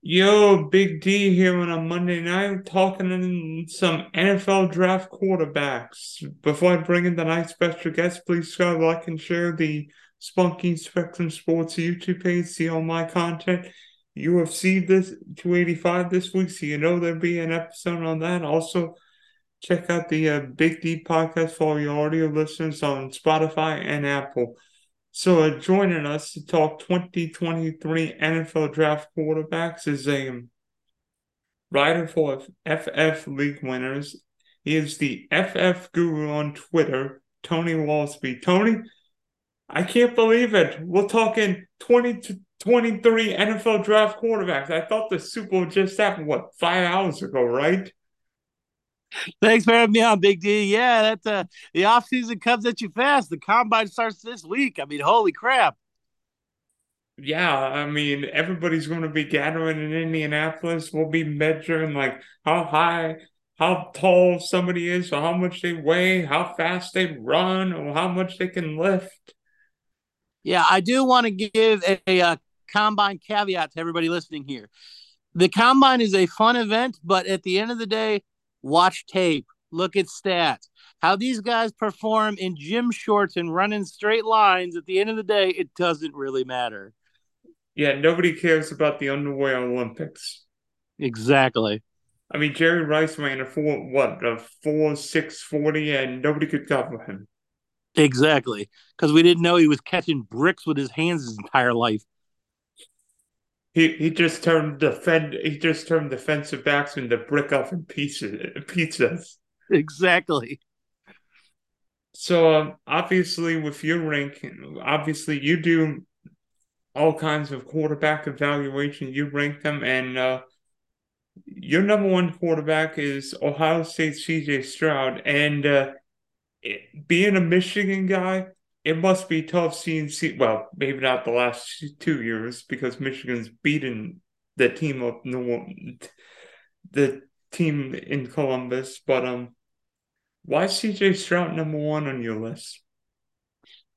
Yo, Big D here on a Monday night talking in some NFL draft quarterbacks. Before I bring in the night special guest, please subscribe, like, and share the Spunky Spectrum Sports YouTube page. See all my content. UFC this 285 this week, so you know there'll be an episode on that. Also, check out the uh, Big D podcast for all your audio listeners on Spotify and Apple. So, uh, joining us to talk 2023 NFL Draft quarterbacks is a writer for FF League winners. He is the FF guru on Twitter, Tony Walsby. Tony, I can't believe it. We're talking 2023 NFL Draft quarterbacks. I thought the Super Bowl just happened, what, five hours ago, right? Thanks for having me on, Big D. Yeah, that's uh the off season comes at you fast. The combine starts this week. I mean, holy crap. Yeah, I mean, everybody's going to be gathering in Indianapolis. We'll be measuring like how high, how tall somebody is, or how much they weigh, how fast they run, or how much they can lift. Yeah, I do want to give a, a, a combine caveat to everybody listening here. The combine is a fun event, but at the end of the day, watch tape, look at stats. How these guys perform in gym shorts and running straight lines at the end of the day, it doesn't really matter. Yeah, nobody cares about the underwear Olympics. Exactly. I mean, Jerry Rice ran a four, what, a four, six, 40, and nobody could cover him. Exactly. Because we didn't know he was catching bricks with his hands his entire life. He he just turned defend he just turned defensive backs into brick oven pieces pizzas. Exactly. So um, obviously, with your ranking, obviously you do all kinds of quarterback evaluation. You rank them, and uh, your number one quarterback is Ohio State C.J. Stroud, and uh, it, being a Michigan guy, it must be tough seeing. Well, maybe not the last two years because Michigan's beaten the team of the team in Columbus, but um, why CJ Stroud number one on your list?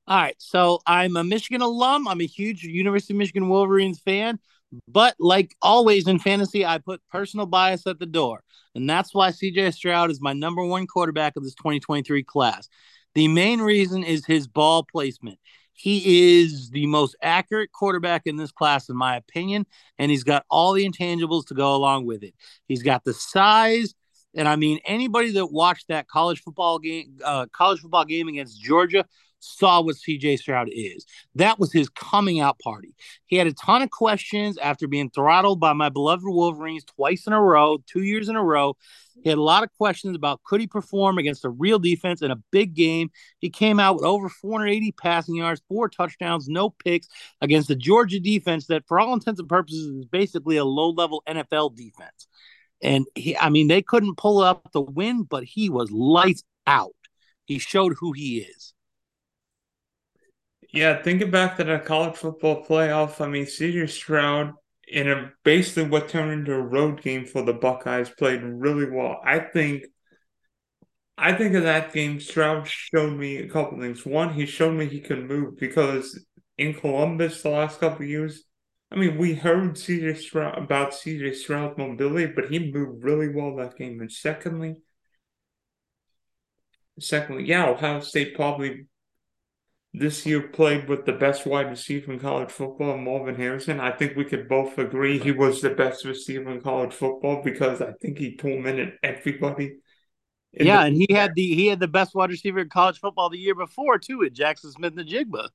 All right, so I'm a Michigan alum. I'm a huge University of Michigan Wolverines fan, but like always in fantasy, I put personal bias at the door, and that's why CJ Stroud is my number one quarterback of this 2023 class. The main reason is his ball placement. He is the most accurate quarterback in this class, in my opinion, and he's got all the intangibles to go along with it. He's got the size, and I mean anybody that watched that college football game, uh, college football game against Georgia saw what CJ Stroud is. That was his coming out party. He had a ton of questions after being throttled by my beloved Wolverines twice in a row, two years in a row. He had a lot of questions about could he perform against a real defense in a big game. He came out with over 480 passing yards, four touchdowns, no picks against the Georgia defense that, for all intents and purposes, is basically a low level NFL defense. And he, I mean, they couldn't pull up the win, but he was lights out. He showed who he is. Yeah, thinking back to the college football playoff, I mean, CJ Stroud in a basically what turned into a road game for the Buckeyes played really well. I think I think of that game, Stroud showed me a couple things. One, he showed me he can move because in Columbus the last couple years, I mean, we heard CJ Stroud about CJ Stroud's mobility, but he moved really well that game. And secondly, secondly, yeah, Ohio State probably this year played with the best wide receiver in college football, Marvin Harrison. I think we could both agree he was the best receiver in college football because I think he tormented everybody. Yeah, the- and he had the he had the best wide receiver in college football the year before too at Jackson Smith-Njigba.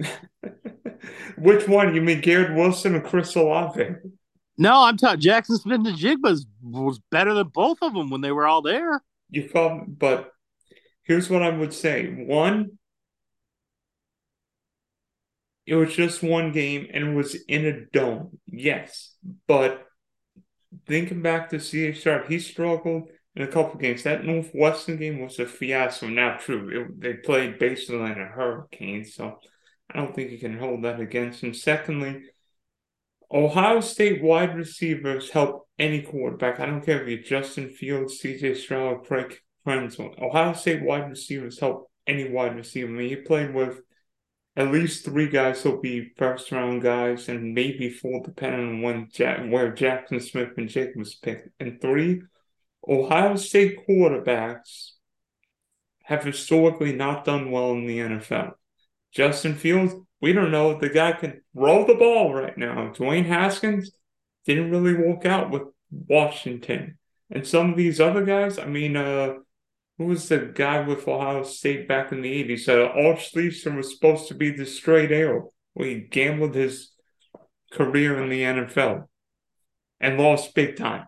Which one? You mean Garrett Wilson or Chris Olave? No, I'm talking Jackson Smith-Njigba was better than both of them when they were all there. You call, but here's what I would say: one, it was just one game and it was in a dome, yes. But thinking back to CH Sharp, he struggled in a couple games. That Northwestern game was a fiasco. Not true. It, they played basically in a hurricane, so I don't think you can hold that against him. Secondly, Ohio State wide receivers help any quarterback. I don't care if you're Justin Fields, CJ Stroud, Craig Krenzel. Ohio State wide receivers help any wide receiver. I mean, he played with at least three guys will be first round guys, and maybe four, depending on when Jack, where Jackson Smith-Njigba picked. And three, Ohio State quarterbacks have historically not done well in the NFL. Justin Fields, we don't know if the guy can roll the ball right now. Dwayne Haskins didn't really work out with Washington. And some of these other guys, I mean, uh, who was the guy with Ohio State back in the 80s? Uh, Arch Sleeson was supposed to be the straight arrow. Well, he gambled his career in the NFL and lost big time.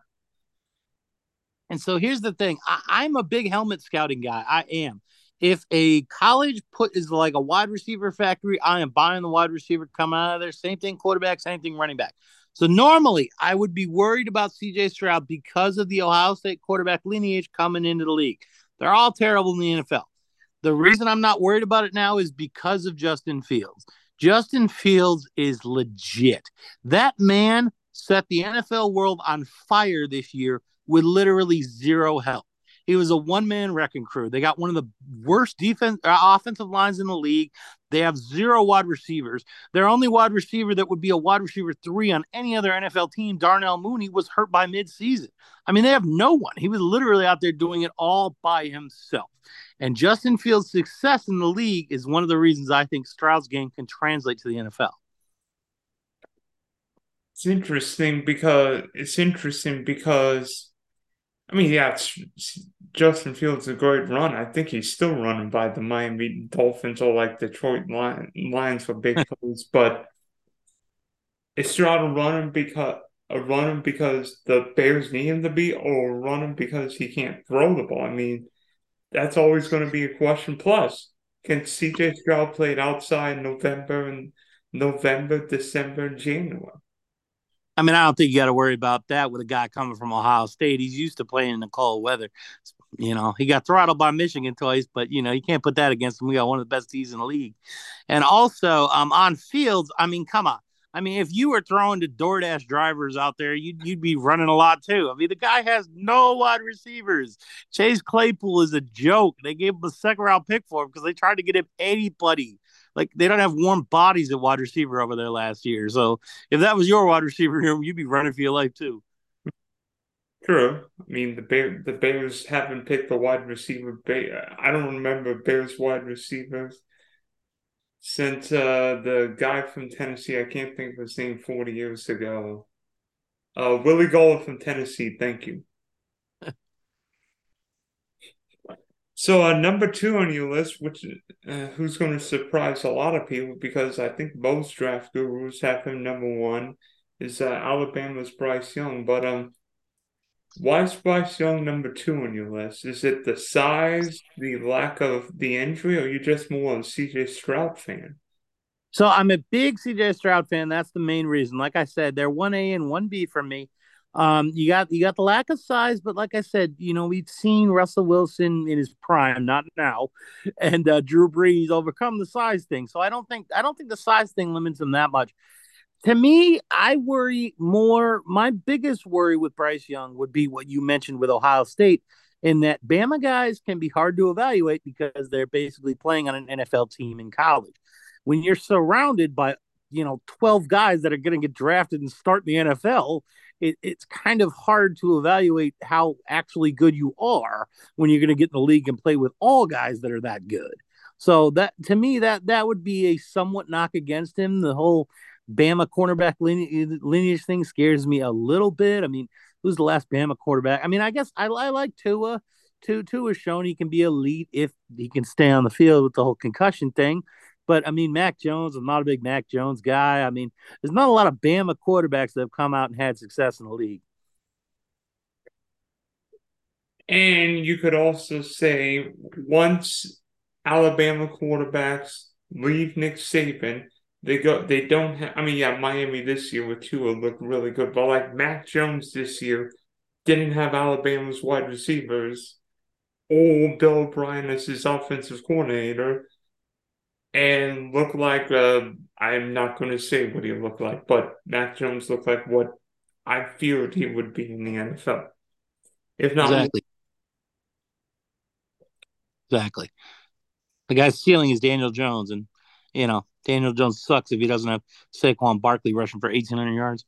And so here's the thing I, am a big helmet scouting guy. I am. If a college put is like a wide receiver factory, I am buying the wide receiver coming out of there. Same thing, quarterback, same thing, running back. So normally I would be worried about CJ Stroud because of the Ohio State quarterback lineage coming into the league. They're all terrible in the NFL. The reason I'm not worried about it now is because of Justin Fields. Justin Fields is legit. That man set the NFL world on fire this year with literally zero help. He was a one man wrecking crew. They got one of the worst defense uh, offensive lines in the league. They have zero wide receivers. Their only wide receiver that would be a wide receiver three on any other NFL team, Darnell Mooney, was hurt by midseason. I mean, they have no one. He was literally out there doing it all by himself. And Justin Fields' success in the league is one of the reasons I think Stroud's game can translate to the NFL. It's interesting because it's interesting because I mean, yeah, Justin Fields a great run. I think he's still running by the Miami Dolphins or like Detroit Lions for big plays, but is Stroud running because a running because the Bears need him to be, or running because he can't throw the ball? I mean, that's always going to be a question. Plus, can CJ Stroud play it outside in November and November, December, and January? I mean, I don't think you got to worry about that with a guy coming from Ohio State. He's used to playing in the cold weather. You know, he got throttled by Michigan twice, but you know, you can't put that against him. We got one of the best teams in the league. And also, um, on fields, I mean, come on. I mean, if you were throwing to DoorDash drivers out there, you'd you'd be running a lot too. I mean, the guy has no wide receivers. Chase Claypool is a joke. They gave him a second round pick for him because they tried to get him anybody like they don't have warm bodies at wide receiver over there last year. So if that was your wide receiver room, you'd be running for your life too. True. I mean the Bear the Bears haven't picked a wide receiver. I don't remember Bears wide receivers since uh, the guy from Tennessee. I can't think of his name. Forty years ago. Uh, Willie Golick from Tennessee. Thank you. So uh, number two on your list, which uh, who's going to surprise a lot of people because I think most draft gurus have him number one, is uh, Alabama's Bryce Young. But um, why is Bryce Young number two on your list? Is it the size, the lack of the injury, or you just more a CJ Stroud fan? So I'm a big CJ Stroud fan. That's the main reason. Like I said, they're one A and one B for me. Um, you got you got the lack of size, but like I said, you know we've seen Russell Wilson in his prime, not now, and uh, Drew Brees overcome the size thing. So I don't think I don't think the size thing limits him that much. To me, I worry more. My biggest worry with Bryce Young would be what you mentioned with Ohio State, in that Bama guys can be hard to evaluate because they're basically playing on an NFL team in college. When you're surrounded by you know 12 guys that are going to get drafted and start in the NFL it, it's kind of hard to evaluate how actually good you are when you're going to get in the league and play with all guys that are that good. So that to me that that would be a somewhat knock against him. The whole Bama cornerback lineage, lineage thing scares me a little bit. I mean, who's the last Bama quarterback? I mean, I guess I, I like Tua. Tua Tua shown he can be elite if he can stay on the field with the whole concussion thing. But I mean, Mac Jones, I'm not a big Mac Jones guy. I mean, there's not a lot of Bama quarterbacks that have come out and had success in the league. And you could also say once Alabama quarterbacks leave Nick Saban, they go they don't have I mean, yeah, Miami this year with Tua looked really good, but like Mac Jones this year didn't have Alabama's wide receivers or Bill O'Brien as his offensive coordinator and look like uh, I'm not going to say what he looked like, but Mac Jones looked like what I feared he would be in the NFL. If not, exactly, exactly. The guy's ceiling is Daniel Jones, and you know Daniel Jones sucks if he doesn't have Saquon Barkley rushing for 1,800 yards.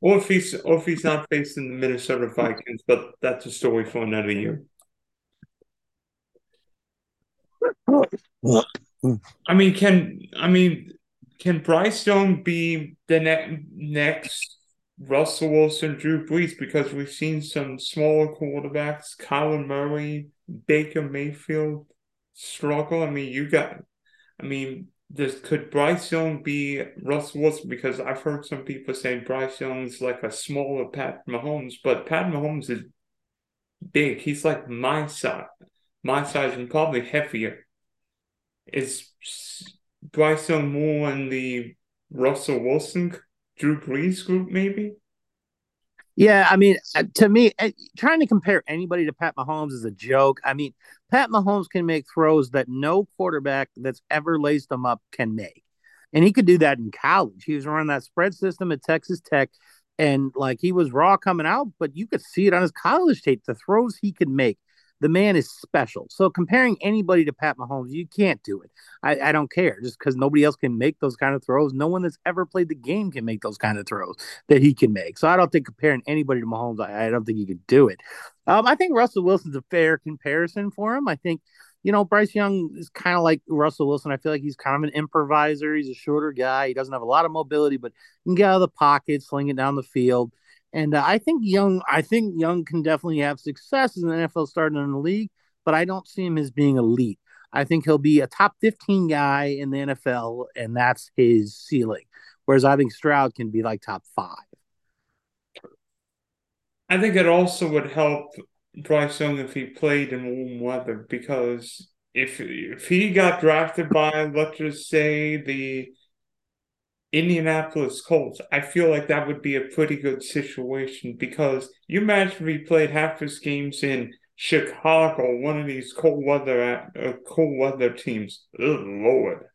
Or if he's or if he's not facing the Minnesota Vikings, but that's a story for another year. I mean, can I mean can Bryce Young be the ne- next Russell Wilson, Drew Brees? Because we've seen some smaller quarterbacks, Kyler Murray, Baker Mayfield struggle. I mean, you got, I mean, this could Bryce Young be Russell Wilson? Because I've heard some people say Bryce Young's like a smaller Pat Mahomes, but Pat Mahomes is big. He's like my size, my size, and probably heavier. Is Bryce Young more in the Russell Wilson, Drew Brees group, maybe? Yeah, I mean, uh, to me, uh, trying to compare anybody to Pat Mahomes is a joke. I mean, Pat Mahomes can make throws that no quarterback that's ever laced them up can make. And he could do that in college. He was running that spread system at Texas Tech, and like he was raw coming out, but you could see it on his college tape. The throws he could make the man is special. So comparing anybody to Pat Mahomes, you can't do it. I, I don't care just because nobody else can make those kind of throws. No one that's ever played the game can make those kind of throws that he can make. So I don't think comparing anybody to Mahomes, I, I don't think he could do it. Um, I think Russell Wilson's a fair comparison for him. I think you know, Bryce Young is kind of like Russell Wilson. I feel like he's kind of an improviser. He's a shorter guy. He doesn't have a lot of mobility, but he can get out of the pocket, sling it down the field. And uh, I think Young, I think Young can definitely have success as an NFL starter in the league, but I don't see him as being elite. I think he'll be a top 15 guy in the NFL, and that's his ceiling. Whereas I think Stroud can be like top five. I think it also would help Bryce Young if he played in warm weather because if if he got drafted by let's just say the Indianapolis Colts, I feel like that would be a pretty good situation because you imagine he played half his games in Chicago, one of these cold weather uh, cold weather teams. Lord.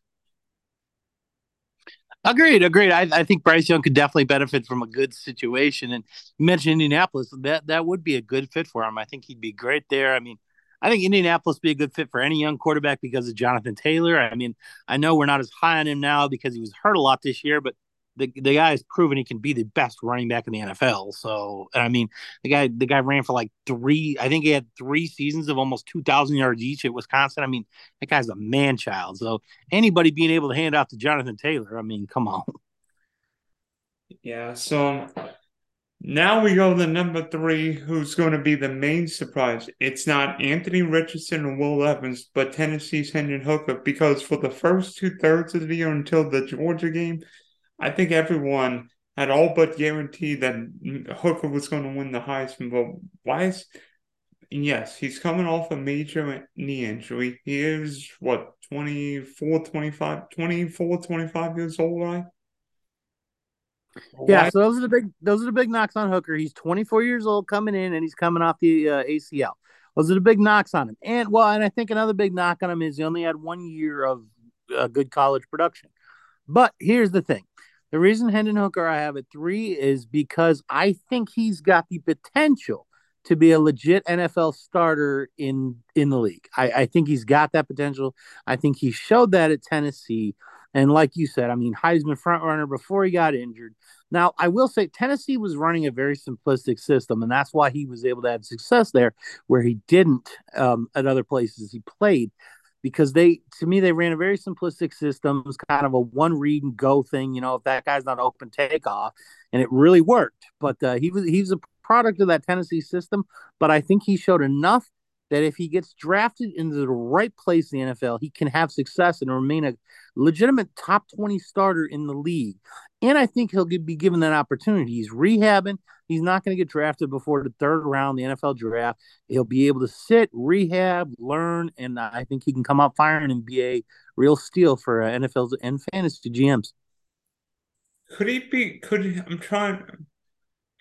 Agreed, agreed. I, I think Bryce Young could definitely benefit from a good situation. And you mentioned Indianapolis, that that would be a good fit for him. I think he'd be great there. I mean, I think Indianapolis be a good fit for any young quarterback because of Jonathan Taylor. I mean, I know we're not as high on him now because he was hurt a lot this year, but the the guy has proven he can be the best running back in the NFL. So, I mean, the guy the guy ran for like three. I think he had three seasons of almost two thousand yards each at Wisconsin. I mean, that guy's a man child. So, anybody being able to hand off to Jonathan Taylor, I mean, come on. Yeah. So now we go to number three, who's going to be the main surprise. It's not Anthony Richardson or Will Levis, but Tennessee's Hendon Hooker, because for the first two thirds of the year until the Georgia game, I think everyone had all but guaranteed that Hooker was going to win the Heisman. But why is yes, he's coming off a major knee injury. He is what 24, 25, 24, 25 years old, right? Yeah, so those are the big those are the big knocks on Hooker. He's 24 years old coming in, and he's coming off the uh, ACL. Those are the big knocks on him. And well, and I think another big knock on him is he only had one year of uh, good college production. But here's the thing: the reason Hendon Hooker I have at three is because I think he's got the potential to be a legit NFL starter in in the league. I, I think he's got that potential. I think he showed that at Tennessee. And like you said, I mean, Heisman front runner before he got injured. Now, I will say Tennessee was running a very simplistic system, and that's why he was able to have success there, where he didn't um, at other places he played, because they, to me, they ran a very simplistic system. It was kind of a one read and go thing. You know, if that guy's not open, take off, and it really worked. But uh, he was he was a product of that Tennessee system. But I think he showed enough that if he gets drafted into the right place in the NFL, he can have success and remain a legitimate top 20 starter in the league. And I think he'll be given that opportunity. He's rehabbing. He's not going to get drafted before the third round, the NFL draft. He'll be able to sit, rehab, learn, and I think he can come out firing and be a real steal for uh, NFL's and fantasy GMs. Could he be? Could I'm trying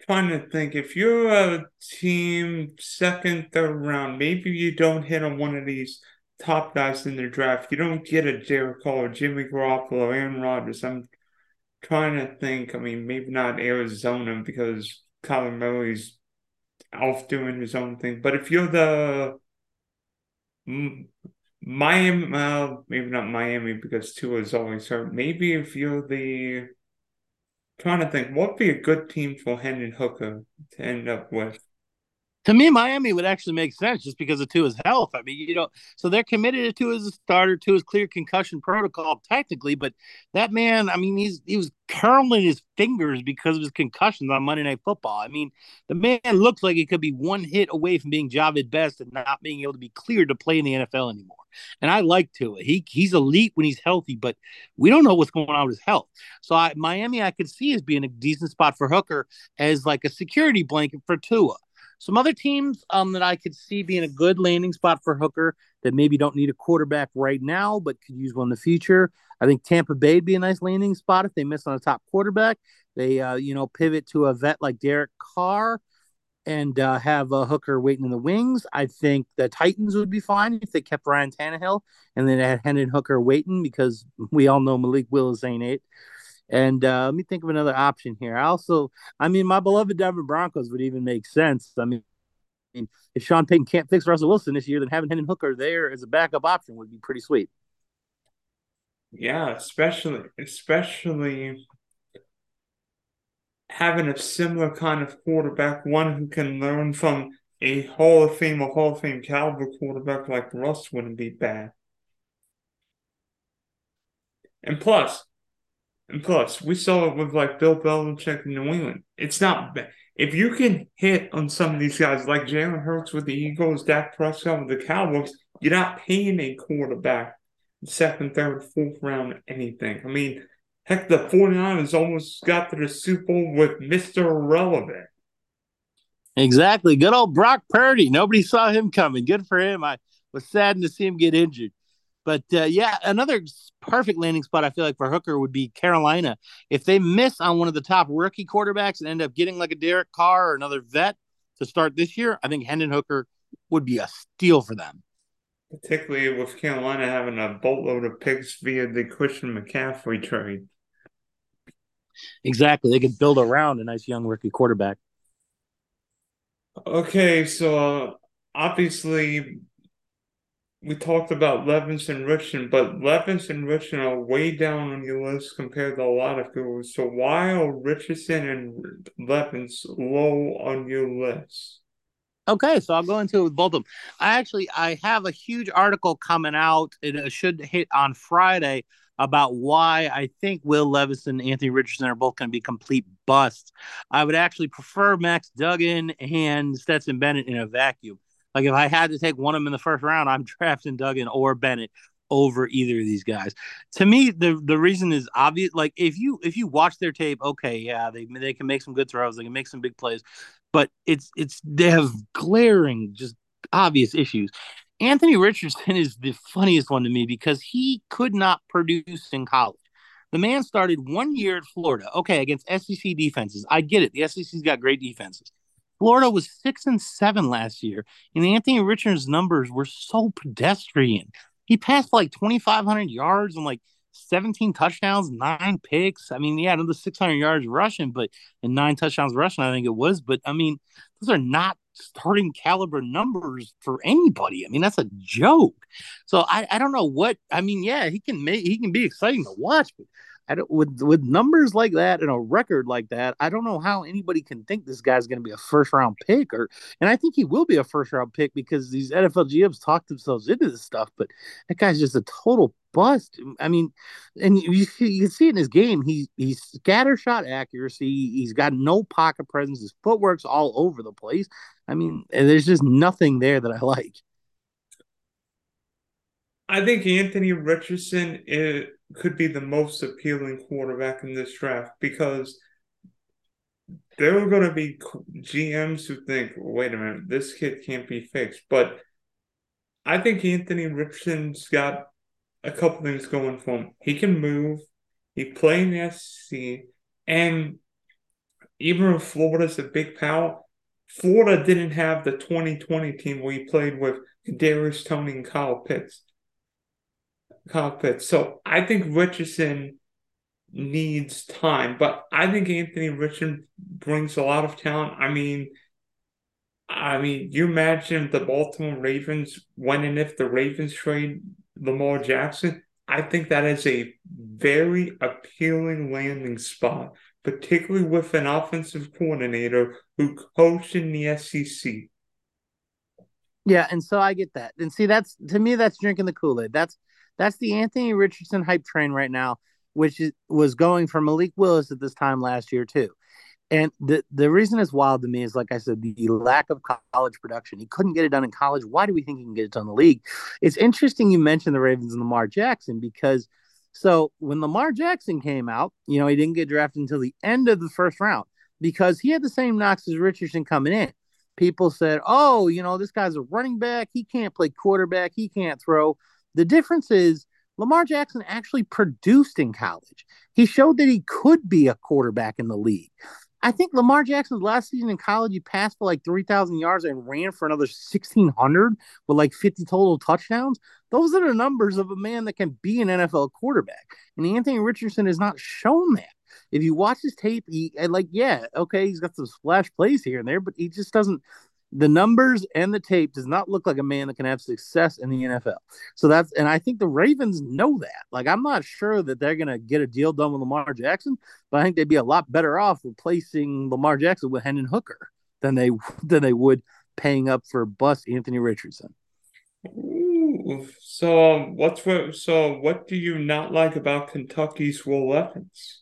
trying to think if you're a team second, third round, maybe you don't hit on one of these top guys in the draft. You don't get a Derek Carr, Jimmy Garoppolo, or Aaron Rodgers. I'm trying to think. I mean, maybe not Arizona because Kyler Murray's off doing his own thing. But if you're the Miami, well, maybe not Miami because Tua is always hurt. Maybe if you're the trying to think, what would be a good team for Hendon Hooker to end up with? to me, Miami would actually make sense just because of Tua's health. I mean, you know, so they're committed to his starter, to his clear concussion protocol, technically. But that man, I mean, he's he was curling his fingers because of his concussions on Monday Night Football. I mean, the man looks like he could be one hit away from being Jahvid Best and not being able to be cleared to play in the NFL anymore. And I like Tua. He he's elite when he's healthy, but we don't know what's going on with his health. So I, Miami, I could see as being a decent spot for Hooker as like a security blanket for Tua. Some other teams um, that I could see being a good landing spot for Hooker that maybe don't need a quarterback right now, but could use one in the future. I think Tampa Bay would be a nice landing spot if they miss on a top quarterback. They, uh, you know, pivot to a vet like Derek Carr and uh, have a Hooker waiting in the wings. I think the Titans would be fine if they kept Ryan Tannehill and then had Hendon Hooker waiting because we all know Malik Willis ain't it. And uh, let me think of another option here. I also, I mean, my beloved Denver Broncos would even make sense. I mean, if Sean Payton can't fix Russell Wilson this year, then having Hendon Hooker there as a backup option would be pretty sweet. Yeah, especially especially having a similar kind of quarterback, one who can learn from a Hall of Fame or Hall of Fame caliber quarterback like Russ wouldn't be bad. And plus, and plus, we saw it with like Bill Belichick in New England. It's not bad. If you can hit on some of these guys like Jalen Hurts with the Eagles, Dak Prescott with the Cowboys, you're not paying a quarterback second, third, fourth round anything. I mean, heck, the 49ers almost got to the Super Bowl with Mr. Irrelevant. Exactly. Good old Brock Purdy. Nobody saw him coming. Good for him. I was saddened to see him get injured. But uh, yeah, another perfect landing spot I feel like for Hooker would be Carolina. If they miss on one of the top rookie quarterbacks and end up getting like a Derek Carr or another vet to start this year, I think Hendon Hooker would be a steal for them. Particularly with Carolina having a boatload of picks via the Christian McCaffrey trade. Exactly. They could build around a nice young rookie quarterback. Okay, so uh, obviously we talked about Levis and Richardson, but Levis and Richardson are way down on your list compared to a lot of people. So why are Richardson and Levis low on your list? Okay, so I'll go into it with both of them. I actually I have a huge article coming out. It should hit on Friday about why I think Will Levis and Anthony Richardson are both going to be complete busts. I would actually prefer Max Duggan and Stetson Bennett in a vacuum. Like if I had to take one of them in the first round, I'm drafting Duggan or Bennett over either of these guys. To me, the the reason is obvious. Like if you if you watch their tape, okay, yeah, they they can make some good throws, they can make some big plays, but it's it's they have glaring, just obvious issues. Anthony Richardson is the funniest one to me because he could not produce in college. The man started one year at Florida, okay, against SEC defenses. I get it. The SEC's got great defenses. Florida was six and seven last year, and Anthony Richardson's numbers were so pedestrian. He passed like 2,500 yards and like 17 touchdowns, nine picks. I mean, yeah, another 600 yards rushing, but and nine touchdowns rushing, I think it was. But I mean, those are not starting caliber numbers for anybody. I mean, that's a joke. So I, I don't know what I mean. Yeah, he can make he can be exciting to watch, but I don't with with numbers like that and a record like that, I don't know how anybody can think this guy's going to be a first round pick or and I think he will be a first round pick because these NFL GMs talk themselves into this stuff, but that guy's just a total bust. I mean, and you, you can see in his game, he he's scatter shot accuracy, he's got no pocket presence, his footwork's all over the place. I mean, there's just nothing there that I like. I think Anthony Richardson is, could be the most appealing quarterback in this draft because there are going to be GMs who think, wait a minute, this kid can't be fixed. But I think Anthony Richardson's got a couple things going for him. He can move, he played in the SEC, and even if Florida's a big power, Florida didn't have the 2020 team where he played with Darius Toney and Kyle Pitts cockpit. So I think Richardson needs time, but I think Anthony Richardson brings a lot of talent. I mean, I mean, you imagine the Baltimore Ravens when and if the Ravens trade Lamar Jackson. I think that is a very appealing landing spot, particularly with an offensive coordinator who coached in the SEC. Yeah, and so I get that. And see, that's to me, that's drinking the Kool Aid. That's that's the Anthony Richardson hype train right now, which is, was going for Malik Willis at this time last year too. And the the reason it's wild to me is, like I said, the, the lack of college production. He couldn't get it done in college. Why do we think he can get it done in the league? It's interesting you mentioned the Ravens and Lamar Jackson because so when Lamar Jackson came out, you know, he didn't get drafted until the end of the first round because he had the same knocks as Richardson coming in. People said, "Oh, you know, this guy's a running back. He can't play quarterback. He can't throw." The difference is Lamar Jackson actually produced in college. He showed that he could be a quarterback in the league. I think Lamar Jackson's last season in college, he passed for like 3,000 yards and ran for another 1,600 with like 50 total touchdowns. Those are the numbers of a man that can be an NFL quarterback. And Anthony Richardson has not shown that. If you watch his tape, he like, yeah, okay, he's got some splash plays here and there, but he just doesn't the numbers and the tape does not look like a man that can have success in the NFL. So that's and I think the Ravens know that. Like I'm not sure that they're gonna get a deal done with Lamar Jackson, but I think they'd be a lot better off replacing Lamar Jackson with Hendon Hooker than they than they would paying up for bust Anthony Richardson. Ooh, so um, what's what? So what do you not like about Kentucky's Will Levis?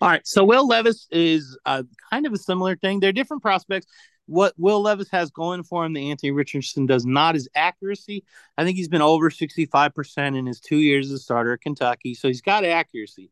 All right, so Will Levis is uh, kind of a similar thing. They're different prospects what Will Levis has going for him that Anthony Richardson does not is accuracy. I think he's been over 65% in his two years as a starter at Kentucky. So he's got accuracy.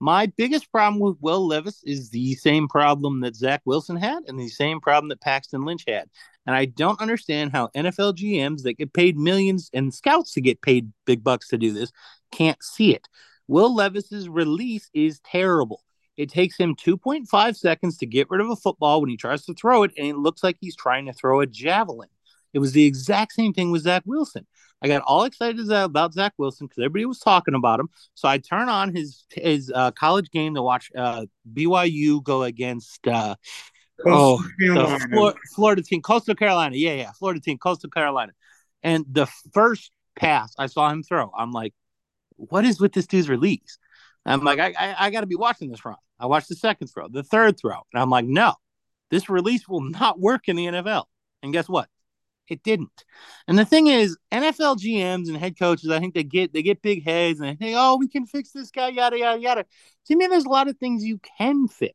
My biggest problem with Will Levis is the same problem that Zach Wilson had and the same problem that Paxton Lynch had. And I don't understand how NFL GMs that get paid millions and scouts to get paid big bucks to do this can't see it. Will Levis's release is terrible. It takes him 2.5 seconds to get rid of a football when he tries to throw it, and it looks like he's trying to throw a javelin. It was the exact same thing with Zach Wilson. I got all excited about Zach Wilson because everybody was talking about him. So I turn on his his uh, college game to watch uh, BYU go against uh, oh the Florida, Florida team, Coastal Carolina. Yeah, yeah, Florida team, Coastal Carolina. And the first pass I saw him throw, I'm like, what is with this dude's release? I'm like, I, I, I got to be watching this wrong. I watched the second throw, the third throw, and I'm like, no, this release will not work in the NFL. And guess what? It didn't. And the thing is, NFL GMs and head coaches, I think they get they get big heads and they think, oh, we can fix this guy, yada yada yada. To me, there's a lot of things you can fix,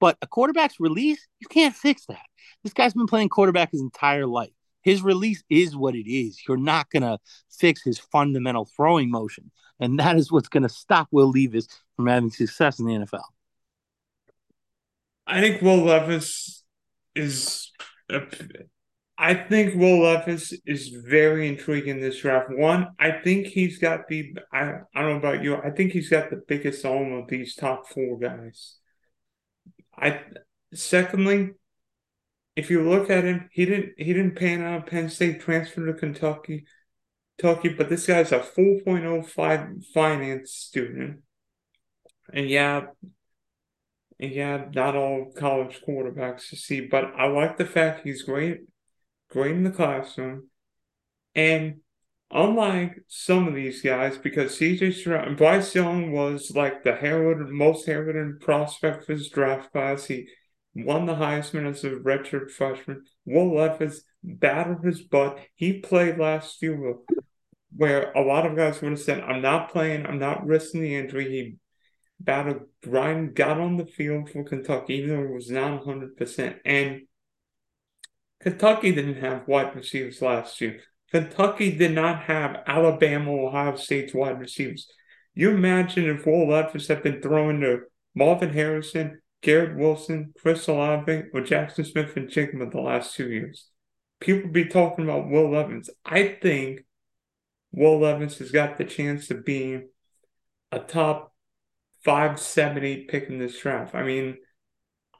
but a quarterback's release, you can't fix that. This guy's been playing quarterback his entire life. His release is what it is. You're not gonna fix his fundamental throwing motion. And that is what's going to stop Will Levis from having success in the NFL. I think Will Levis is. I think Will Levis is very intriguing in this draft. One, I think he's got the. I, I don't know about you. I think he's got the biggest arm of these top four guys. I. Secondly, if you look at him, he didn't he didn't pan out Penn State, transfer to Kentucky. Kentucky, but this guy's a 4.05 finance student. And yeah, and yeah, not all college quarterbacks to see, but I like the fact he's great, great in the classroom. And unlike some of these guys, because CJ Stroud, Bryce Young was like the heralded, most heralded prospect for his draft class. He won the Heisman as a redshirt freshman. Will Levis battled his butt. He played last year where a lot of guys would have said, I'm not playing, I'm not risking the injury. He battled, Brian got on the field for Kentucky, even though it was not 100%. And Kentucky didn't have wide receivers last year. Kentucky did not have Alabama, Ohio State's wide receivers. You imagine if Will Levis had been throwing to Marvin Harrison, Garrett Wilson, Chris Olave, or Jackson Smith-Njigba the last two years. People be talking about Will Levis. I think Will Levis has got the chance to be a top five, seven, eight pick in this draft. I mean,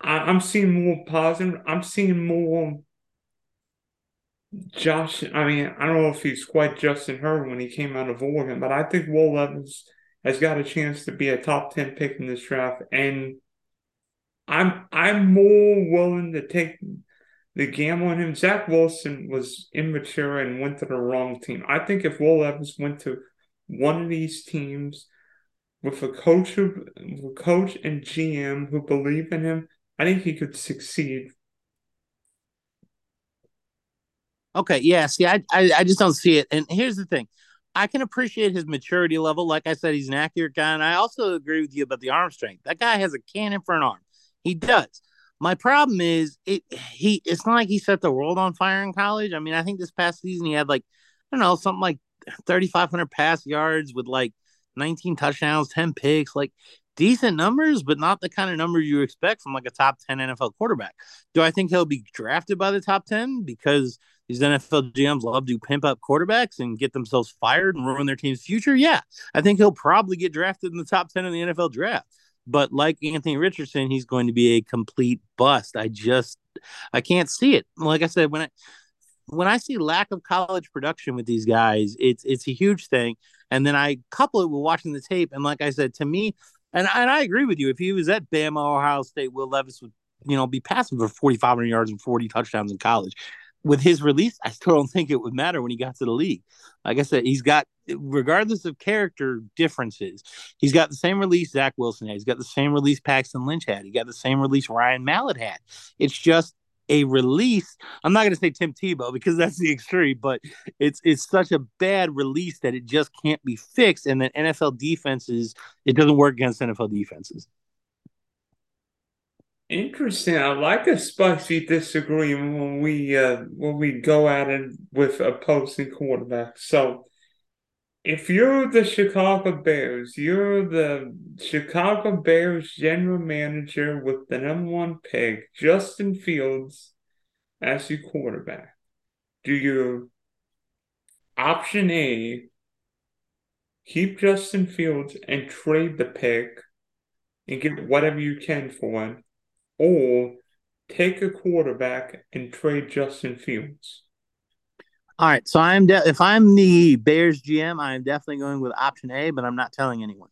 I, am seeing more positive. I'm seeing more Josh. I mean, I don't know if he's quite Justin Herbert when he came out of Oregon, but I think Will Levis has got a chance to be a top ten pick in this draft, and I'm I'm more willing to take the gamble on him. Zach Wilson was immature and went to the wrong team. I think if Will Levis went to one of these teams with a coach who, a coach and GM who believe in him, I think he could succeed. Okay, yeah. See, I, I, I just don't see it. And here's the thing: I can appreciate his maturity level. Like I said, he's an accurate guy, and I also agree with you about the arm strength. That guy has a cannon for an arm. He does. My problem is it he it's not like he set the world on fire in college. I mean, I think this past season he had like I don't know, something like 3500 pass yards with like 19 touchdowns, 10 picks, like decent numbers, but not the kind of number you expect from like a top 10 NFL quarterback. Do I think he'll be drafted by the top 10 because these NFL GMs love to pimp up quarterbacks and get themselves fired and ruin their team's future? Yeah, I think he'll probably get drafted in the top 10 in the NFL draft. But like Anthony Richardson, he's going to be a complete bust. I just I can't see it. Like I said, when I when I see lack of college production with these guys, it's it's a huge thing. And then I couple it with watching the tape, and like I said, to me, and and I agree with you. If he was at Bama, Ohio State, Will Levis would you know be passing for forty five hundred yards and forty touchdowns in college with his release, I still don't think it would matter when he got to the league. Like I said, he's got, regardless of character differences, he's got the same release Zach Wilson had. He's got the same release Paxton Lynch had. He got the same release Ryan Mallett had. It's just a release. I'm not going to say Tim Tebow because that's the extreme, but it's it's such a bad release that it just can't be fixed. And then NFL defenses, it doesn't work against NFL defenses. Interesting. I like a spicy disagreement when we uh, when we go at it with opposing quarterbacks. So, if you're the Chicago Bears, you're the Chicago Bears general manager with the number one pick, Justin Fields, as your quarterback. Do you option A keep Justin Fields and trade the pick and get whatever you can for him? Or take a quarterback and trade Justin Fields? All right, so I'm de- if I'm the Bears GM, I'm definitely going with option A, but I'm not telling anyone.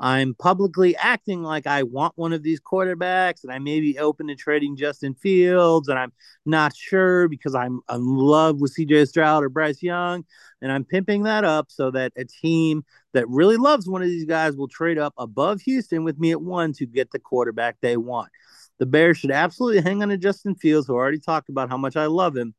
I'm publicly acting like I want one of these quarterbacks, and I may be open to trading Justin Fields, and I'm not sure because I'm in love with CJ Stroud or Bryce Young, and I'm pimping that up so that a team that really loves one of these guys will trade up above Houston with me at one to get the quarterback they want. The Bears should absolutely hang on to Justin Fields, who already talked about how much I love him,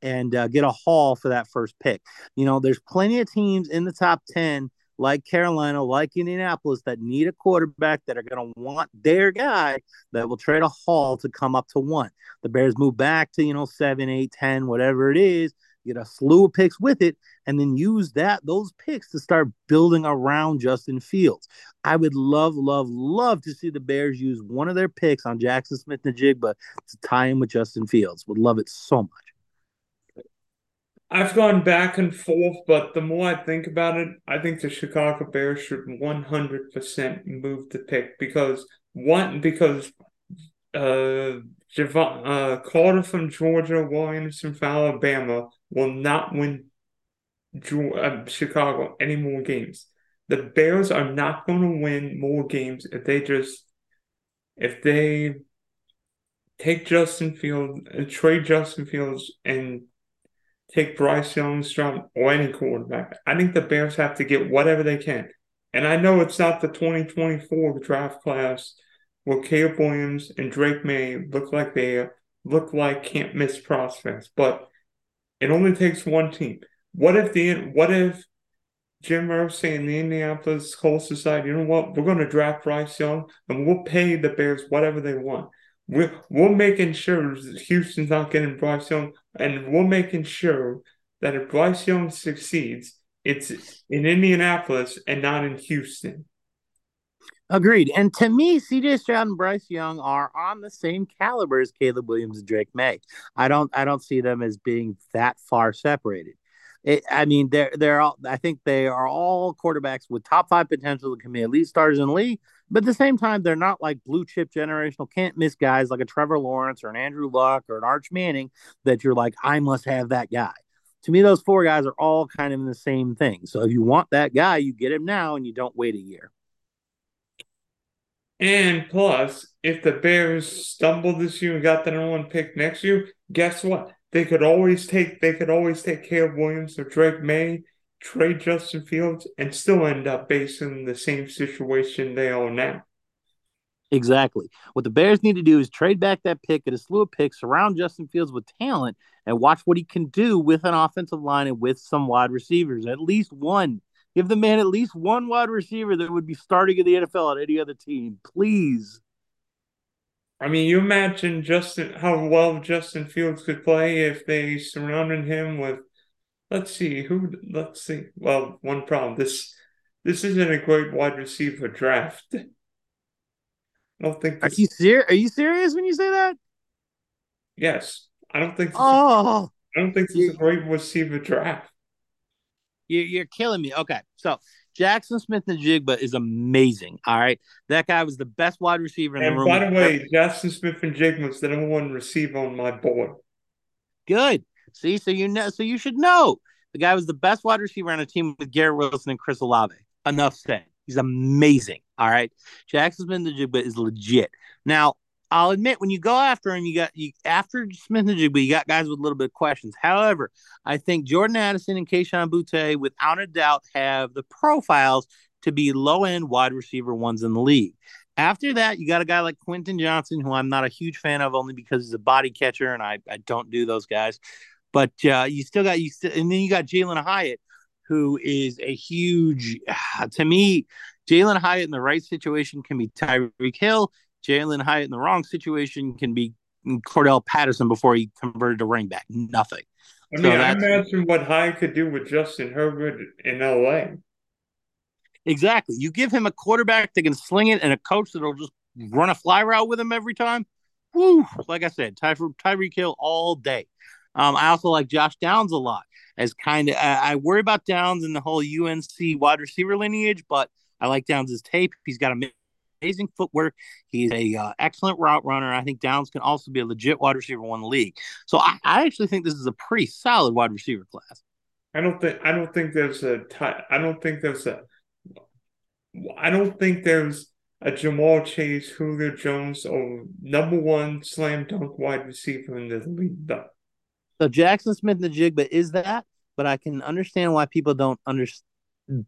and uh, get a haul for that first pick. You know, there's plenty of teams in the top 10, like Carolina, like Indianapolis, that need a quarterback that are going to want their guy that will trade a haul to come up to one. The Bears move back to, you know, seven, eight, 10, whatever it is, get a slew of picks with it, and then use that those picks to start building around Justin Fields. I would love, love, love to see the Bears use one of their picks on Jackson Smith-Njigba to tie him with Justin Fields. Would love it so much. I've gone back and forth, but the more I think about it, I think the Chicago Bears should 100% move the pick because one because uh, Javon, uh, Carter from Georgia, Williamson from Alabama will not win uh, Chicago any more games. The Bears are not going to win more games if they just if they take Justin Fields, uh, trade Justin Fields, and take Bryce Young, from or any quarterback. I think the Bears have to get whatever they can. And I know it's not the 2024 draft class where Caleb Williams and Drake Maye look like they look like can't miss prospects, but it only takes one team. What if the what if Jim Irsay and the Indianapolis Colts decide, you know what, we're going to draft Bryce Young and we'll pay the Bears whatever they want. We're, we're making sure Houston's not getting Bryce Young, and we're making sure that if Bryce Young succeeds, it's in Indianapolis and not in Houston. Agreed. And to me, CJ Stroud and Bryce Young are on the same caliber as Caleb Williams and Drake Maye. I don't I don't see them as being that far separated. It, I mean, they're they're all. I think they are all quarterbacks with top five potential can be elite stars in the league. But at the same time, they're not like blue chip generational can't miss guys like a Trevor Lawrence or an Andrew Luck or an Arch Manning that you're like, I must have that guy. To me, those four guys are all kind of in the same thing. So if you want that guy, you get him now and you don't wait a year. And plus, if the Bears stumble this year and got the number one pick next year, guess what? They could always take they could always take Caleb Williams or Drake Maye, trade Justin Fields, and still end up basing the same situation they are now. Exactly. What the Bears need to do is trade back that pick, get a slew of picks, surround Justin Fields with talent, and watch what he can do with an offensive line and with some wide receivers. At least one. Give the man at least one wide receiver that would be starting in the NFL on any other team, please. I mean, you imagine Justin how well Justin Fields could play if they surrounded him with let's see who let's see. Well, one problem. This this isn't a great wide receiver draft. I don't think this, Are you ser- are you serious when you say that? Yes. I don't think this Oh I don't think this is a great receiver draft. You're, killing me. Okay. So Jackson Smith-Njigba is amazing. All right. That guy was the best wide receiver in and the room. By the way, Jackson Smith-Njigba is the number one receiver on my board. Good. See, so you know, so you should know the guy was the best wide receiver on a team with Garrett Wilson and Chris Olave. Enough said. He's amazing. All right. Jackson Smith-Njigba is legit. Now, I'll admit when you go after him, you got you after Smith-Njigba, you got guys with a little bit of questions. However, I think Jordan Addison and Kayshon Boutte, without a doubt, have the profiles to be low end wide receiver ones in the league. After that, you got a guy like Quentin Johnson, who I'm not a huge fan of, only because he's a body catcher, and I, I don't do those guys. But uh, you still got you, still, and then you got Jalin Hyatt, who is a huge, to me, Jalin Hyatt in the right situation can be Tyreek Hill. Jalin Hyatt in the wrong situation can be Cordarrelle Patterson before he converted to running back. Nothing. I mean, so I imagine what Hyatt could do with Justin Herbert in LA. Exactly. You give him a quarterback that can sling it and a coach that'll just run a fly route with him every time. Woo! Like I said, Ty- Tyreek Hill all day. Um, I also like Josh Downs a lot. As kind of, I, I worry about Downs in the whole UNC wide receiver lineage, but I like Downs' tape. He's got a amazing footwork. He's a uh, excellent route runner. I think Downs can also be a legit wide receiver in the league. So I, I, actually think this is a pretty solid wide receiver class. I don't think I don't think there's a I don't think there's a I don't think there's a Ja'Marr Chase, Julio Jones, or number one slam dunk wide receiver in the league. Though. So Jackson Smith-Njigba is that, but I can understand why people don't understand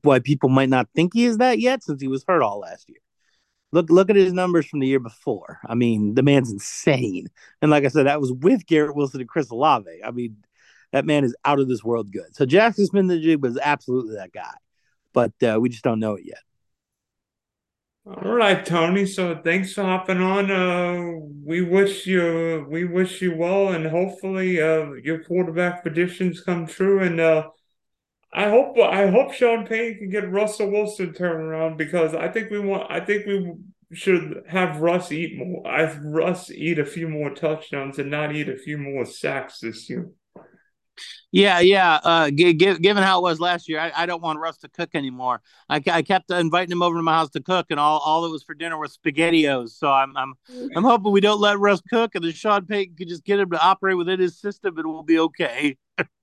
why people might not think he is that yet since he was hurt all last year. Look, look at his numbers from the year before. I mean, the man's insane. And like I said, that was with Garrett Wilson and Chris Olave. I mean, that man is out of this world good. So Jackson Smith-Njigba was absolutely that guy, but uh, we just don't know it yet. All right, Tony. So thanks for hopping on. Uh, we wish you we wish you well, and hopefully uh, your quarterback predictions come true. And uh, I hope I hope Sean Payton can get Russell Wilson turned around because I think we want I think we should have Russ eat more. I Russ eat a few more touchdowns and not eat a few more sacks this year. Yeah, yeah. Uh, g- g- given how it was last year, I, I, don't want Russ to cook anymore. I, I kept inviting him over to my house to cook, and all, all it was for dinner was spaghettios. So I'm I'm I'm hoping we don't let Russ cook, and then Sean Payton could just get him to operate within his system, and we'll be okay.